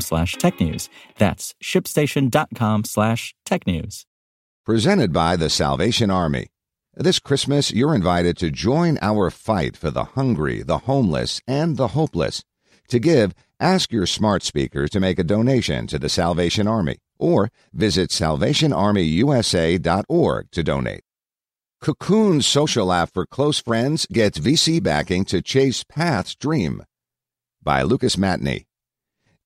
slash technews. That's shipstation.com slash technews. Presented by the Salvation Army. This Christmas, you're invited to join our fight for the hungry, the homeless, and the hopeless. To give, ask your smart speaker to make a donation to the Salvation Army or visit salvationarmyusa.org to donate. Cocoon's social app for close friends gets VC backing to chase Path's dream. By Lucas Matney.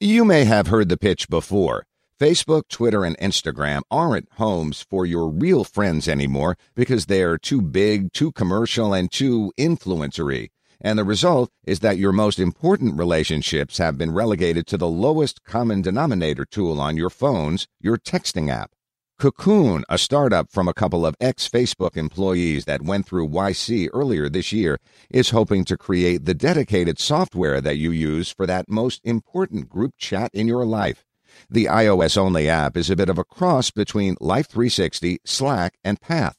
You may have heard the pitch before. Facebook, Twitter, and Instagram aren't homes for your real friends anymore because they're too big, too commercial, and too influencery. And the result is that your most important relationships have been relegated to the lowest common denominator tool on your phones, your texting app. Cocoon, a startup from a couple of ex Facebook employees that went through YC earlier this year, is hoping to create the dedicated software that you use for that most important group chat in your life. The iOS only app is a bit of a cross between Life 360, Slack, and Path.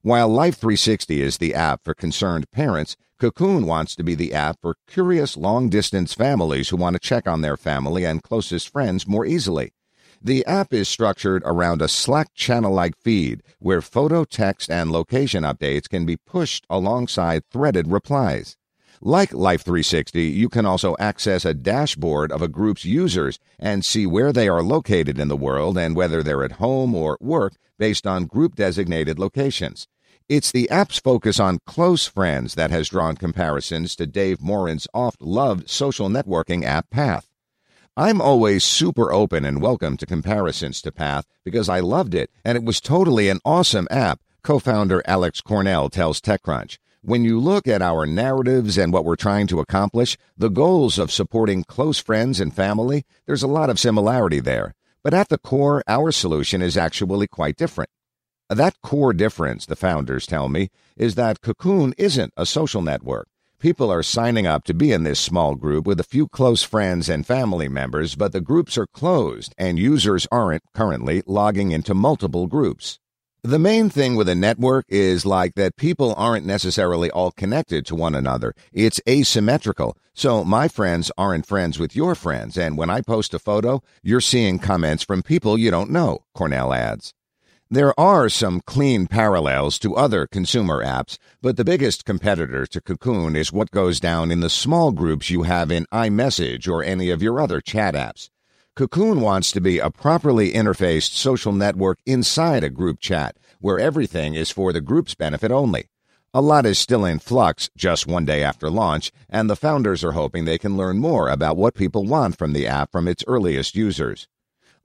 While Life 360 is the app for concerned parents, Cocoon wants to be the app for curious long distance families who want to check on their family and closest friends more easily. The app is structured around a Slack channel like feed where photo, text, and location updates can be pushed alongside threaded replies. Like Life 360, you can also access a dashboard of a group's users and see where they are located in the world and whether they're at home or work based on group designated locations. It's the app's focus on close friends that has drawn comparisons to Dave Morin's oft loved social networking app Path. I'm always super open and welcome to comparisons to Path because I loved it and it was totally an awesome app, co founder Alex Cornell tells TechCrunch. When you look at our narratives and what we're trying to accomplish, the goals of supporting close friends and family, there's a lot of similarity there. But at the core, our solution is actually quite different. That core difference, the founders tell me, is that Cocoon isn't a social network. People are signing up to be in this small group with a few close friends and family members, but the groups are closed and users aren't currently logging into multiple groups. The main thing with a network is like that people aren't necessarily all connected to one another. It's asymmetrical. So my friends aren't friends with your friends, and when I post a photo, you're seeing comments from people you don't know, Cornell adds. There are some clean parallels to other consumer apps, but the biggest competitor to Cocoon is what goes down in the small groups you have in iMessage or any of your other chat apps. Cocoon wants to be a properly interfaced social network inside a group chat, where everything is for the group's benefit only. A lot is still in flux just one day after launch, and the founders are hoping they can learn more about what people want from the app from its earliest users.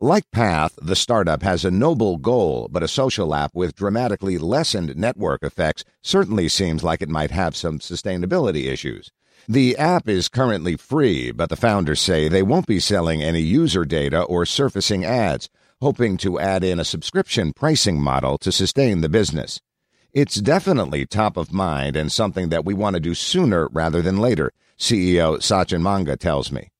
Like Path, the startup has a noble goal, but a social app with dramatically lessened network effects certainly seems like it might have some sustainability issues. The app is currently free, but the founders say they won't be selling any user data or surfacing ads, hoping to add in a subscription pricing model to sustain the business. It's definitely top of mind and something that we want to do sooner rather than later, CEO Sachin Monga tells me.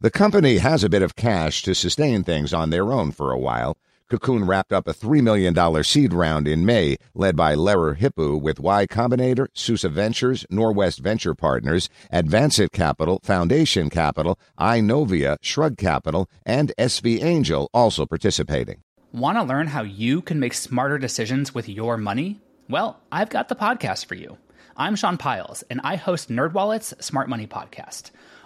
The company has a bit of cash to sustain things on their own for a while. Cocoon wrapped up a $3 million seed round in May, led by Lerer Hippeau with Y Combinator, Susa Ventures, Norwest Venture Partners, Advancit Capital, Foundation Capital, iNovia, Shrug Capital, and SV Angel also participating. Want to learn how you can make smarter decisions with your money? Well, I've got the podcast for you. I'm Sean Pyles, and I host NerdWallet's Smart Money Podcast.